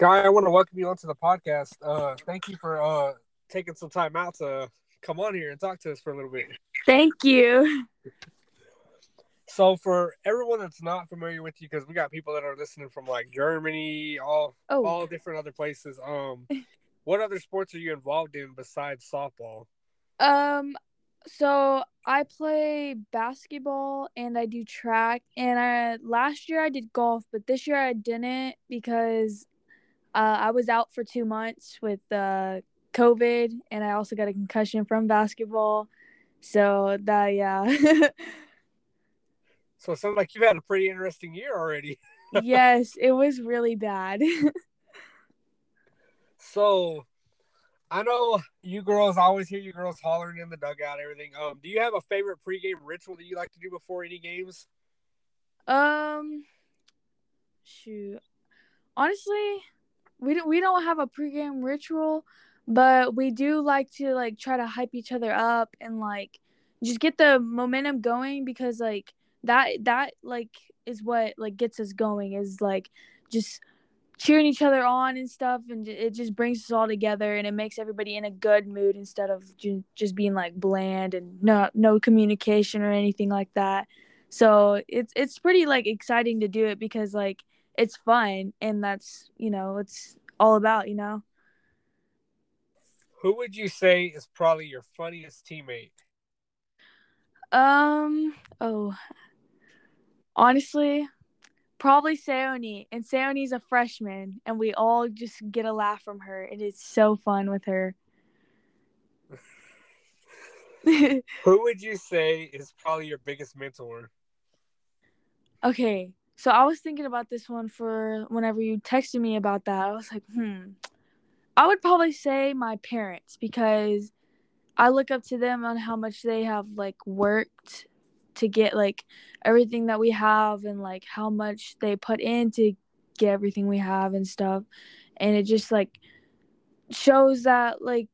Sky, I want to welcome you onto the podcast. Uh, thank you for uh, taking some time out to come on here and talk to us for a little bit. Thank you. So, for everyone that's not familiar with you, because we got people that are listening from like Germany, all Oh. all different other places. Um, what other sports are you involved in besides softball? Um so I play basketball and I do track and I last year I did golf, but this year I didn't because uh, I was out for 2 months with uh COVID and I also got a concussion from basketball. So that yeah. So, it sounds like you've had a pretty interesting year already. yes, it was really bad. So, I know you girls I always hear you girls hollering in the dugout, and everything. Um, do you have a favorite pregame ritual that you like to do before any games? Um, shoot. Honestly, we don't we don't have a pregame ritual, but we do like to like try to hype each other up and like just get the momentum going because like that that like is what like gets us going is like just cheering each other on and stuff and it just brings us all together and it makes everybody in a good mood instead of ju- just being like bland and no no communication or anything like that. So it's it's pretty like exciting to do it because like it's fun and that's you know it's all about you know Who would you say is probably your funniest teammate? um oh honestly probably Seoni and Seoni's a freshman and we all just get a laugh from her it is so fun with her Who would you say is probably your biggest mentor? okay so I was thinking about this one for whenever you texted me about that I was like hmm I would probably say my parents because I look up to them on how much they have like worked to get like everything that we have and like how much they put in to get everything we have and stuff. And it just like shows that like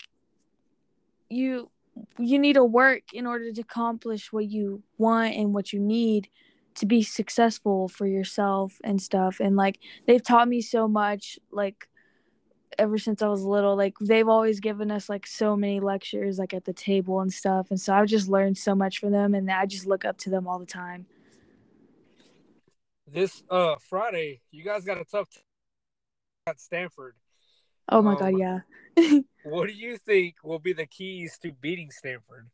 you you need to work in order to accomplish what you want and what you need to be successful for yourself and stuff and like they've taught me so much like ever since I was little. Like they've always given us like so many lectures like at the table and stuff. And so I've just learned so much from them and I just look up to them all the time. This uh Friday, you guys got a tough t- at Stamford. Oh my Um, god, yeah. What do you think will be the keys to beating Stamford?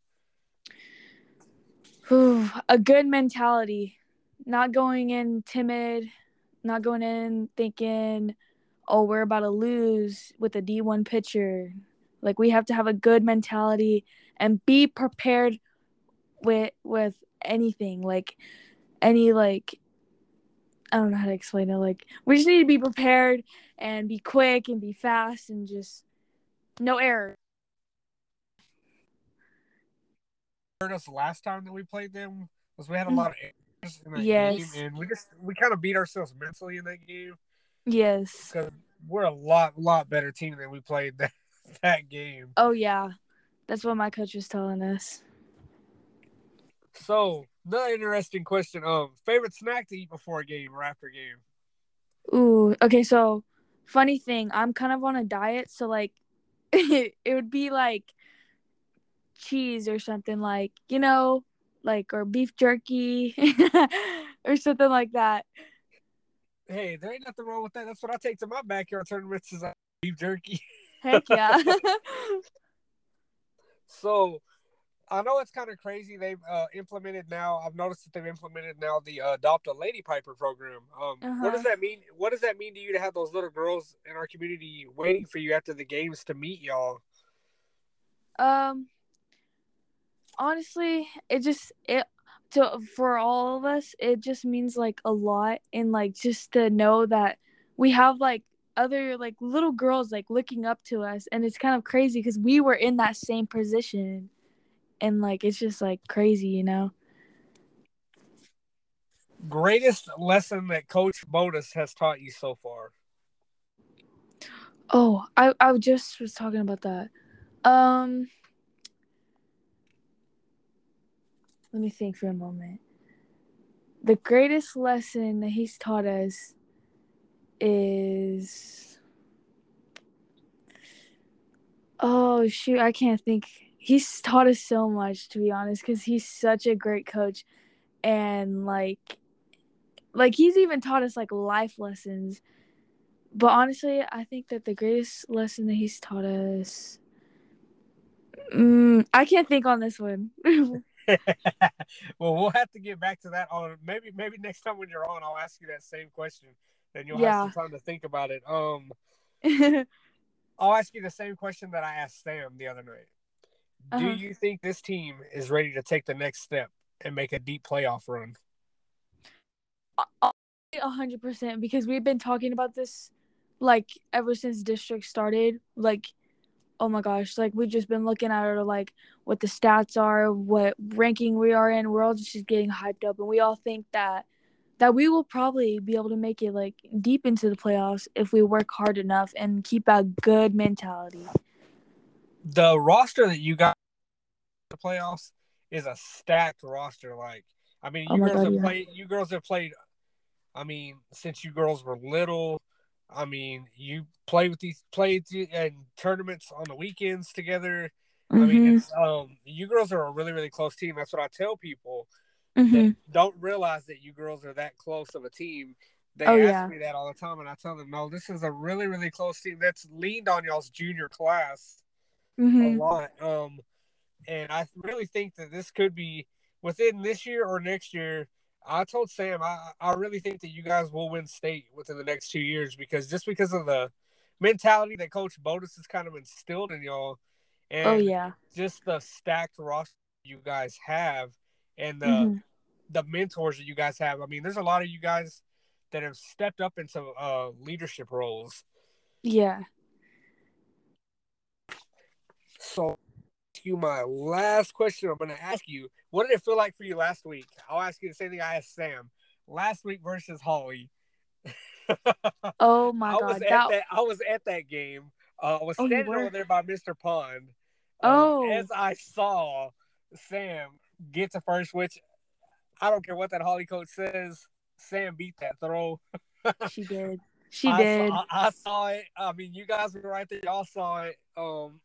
Whew, a good mentality. Not going in timid, not going in thinking, oh, we're about to lose with a D1 pitcher. Like we have to have a good mentality and be prepared with with anything. Like any like I don't know how to explain it. Like we just need to be prepared and be quick and be fast and just no error. Heard us last time that we played them was we had a mm. lot of errors in that. Yes. and we just we kind of beat ourselves mentally in that game Yes. because we're a lot lot better team than we played that that game. Oh yeah. That's what my coach was telling us. So another interesting question: Um, favorite snack to eat before a game or after a game? Ooh, okay, so funny thing, I'm kind of on a diet, so like it would be like cheese or something like, you know, like or beef jerky or something like that. Hey, there ain't nothing wrong with that. That's what I take to my backyard tournaments is beef jerky. Heck yeah. So I know it's kind of crazy. They've uh, implemented now. I've noticed that they've implemented now the uh, adopt a lady piper program. Um, What does Uh-huh. that mean? What does that mean to you to have those little girls in our community waiting for you after the games to meet y'all? um honestly, it just it to for all of us, it just means like a lot and like just to know that we have like other like little girls like looking up to us and it's kind of crazy because we were in that same position and like it's just like crazy you know Greatest lesson that Coach Modus has taught you so far? oh i i just was talking about that um let me think for a moment the greatest lesson that he's taught us is Oh shoot, I can't think. He's taught us so much to be honest, because he's such a great coach, and like, like he's even taught us like life lessons. But honestly, I think that the greatest lesson that he's taught us. Mm, I can't think on this one. well, we'll have to get back to that on maybe maybe next time when you're on, I'll ask you that same question. Then you'll Yeah. have some time to think about it. Um, I'll ask you the same question that I asked Sam the other night. Do Uh-huh. you think this team is ready to take the next step and make a deep playoff run? A hundred percent because we've been talking about this like ever since district started. Like, oh my gosh, like we've just been looking at it like what the stats are, what ranking we are in. We're all just getting hyped up, and we all think that that we will probably be able to make it like deep into the playoffs if we work hard enough and keep a good mentality. The roster that you got in the playoffs is a stacked roster. Like, I mean, oh you Oh girls God, have yeah. played. You girls have played. I mean, since you girls were little. I mean, you play with these played and tournaments on the weekends together. I mean, Mhm, it's um, you girls are a really, really close team. That's what I tell people mhm. that don't realize that you girls are that close of a team. They Oh, ask yeah. me that all the time, and I tell them, no, this is a really, really close team that's leaned on y'all's junior class a Mhm. lot. Um, and I really think that this could be within this year or next year. I told Sam I, I really think that you guys will win state within the next two years because just because of the mentality that Coach Bodus has kind of instilled in y'all, and Oh yeah. just the stacked roster you guys have, and the Mhm. the mentors that you guys have. I mean, there's a lot of you guys that have stepped up into uh, leadership roles. Yeah. So, you my last question. I'm going to ask you: What did it feel like for you last week? I'll ask you the same thing I asked Sam last week versus Hawley. Oh my I god. was at That, that. I was at that game. Uh, I was Oh, standing over there by Mr. Pond. Um, Oh. as I saw Sam get to first, which I don't care what that Hawley coach says. Sam beat that throw. she did. She I did. Saw, I, I saw it. I mean, you guys were right there. Y'all saw it. Um,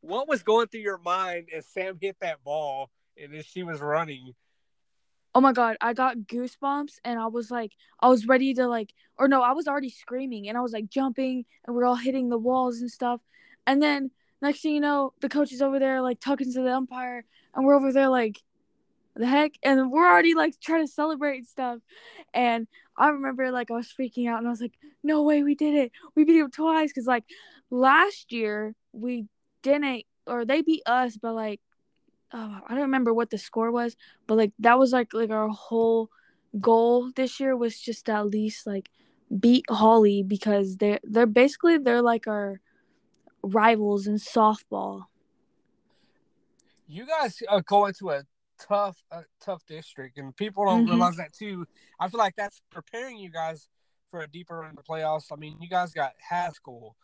what was going through your mind as Sam hit that ball and as she was running? oh my god i got goosebumps and i was like i was ready to like or no i was already screaming and i was like jumping and we're all hitting the walls and stuff. And then next thing you know the coach is over there like talking to the umpire and we're over there like the heck? And we're already like trying to celebrate and stuff. And i remember like i was freaking out and i was like no way we did it. We beat them twice because like last year we didn't or they beat us but like oh, I don't remember what the score was, but like that was like like our whole goal this year was just to at least like beat Hawley because they're they're basically they're like our rivals in softball. You guys are going to a tough, a tough district, and people don't Mhm. realize that too. I feel like that's preparing you guys for a deeper run in the playoffs. I mean, you guys got Haskell,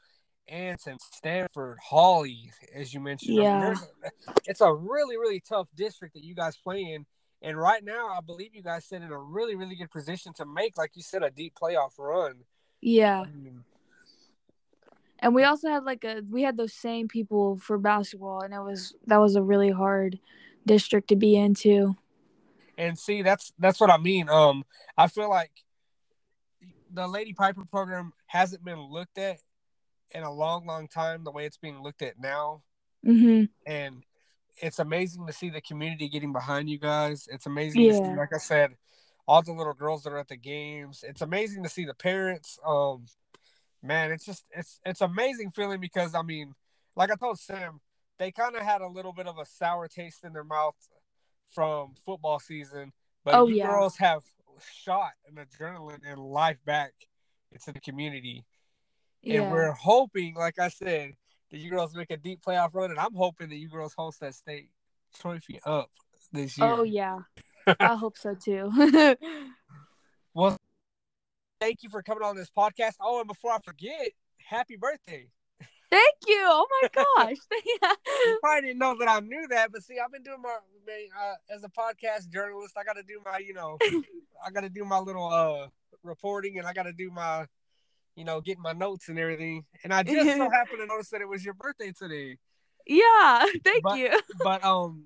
Anson, Stamford, Hawley, as you mentioned. I mean, Yeah. it's a really, really tough district that you guys play in. And right now, I believe you guys sit in a really, really good position to make, like you said, a deep playoff run. Yeah. And we also had like a we had those same people for basketball and it was that was a really hard district to be in too. And see, that's that's what I mean. Um, I feel like the Lady Piper program hasn't been looked at in a long, long time the way it's being looked at now. Mhm. And it's amazing to see the community getting behind you guys. It's amazing to see, like I said, all the little girls that are at the games. It's amazing to see the parents. Um, man, it's just it's it's amazing feeling because I mean, like I told Sam, they kind of had a little bit of a sour taste in their mouth from football season, but Oh, you yeah. girls have shot an adrenaline and life back into the community. And we're hoping, like I said, that you girls make a deep playoff run, and I'm hoping that you girls host that state trophy up this year. Oh yeah. I hope so too. Well, thank you for coming on this podcast. Oh, and before I forget, happy birthday. Thank you. Oh my gosh. You probably didn't know that I knew that, but see, I've been doing my uh, as a podcast journalist. I got to do my, you know, I got to do my little uh reporting, and I got to do my you know, getting my notes and everything. And I just so happened to notice that it was your birthday today. Yeah, thank But- you. But um,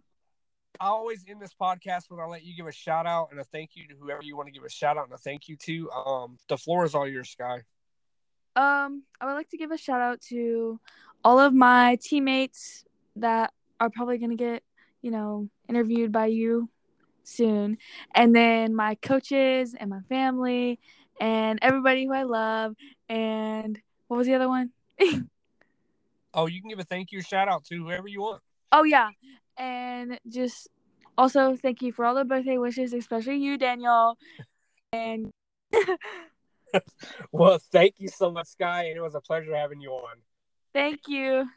I always end this podcast when I let you give a shout out and a thank you to whoever you want to give a shout out and a thank you to. Um, the floor is all yours, Sky. Um, I would like to give a shout out to all of my teammates that are probably gonna get, you know, interviewed by you soon, and then my coaches and my family and everybody who I love. And what was the other one? Oh, you can give a thank you shout out to whoever you want. Oh yeah, and just also thank you for all the birthday wishes, especially you, Daniel. And Well, thank you so much, Sky, and it was a pleasure having you on. thank you.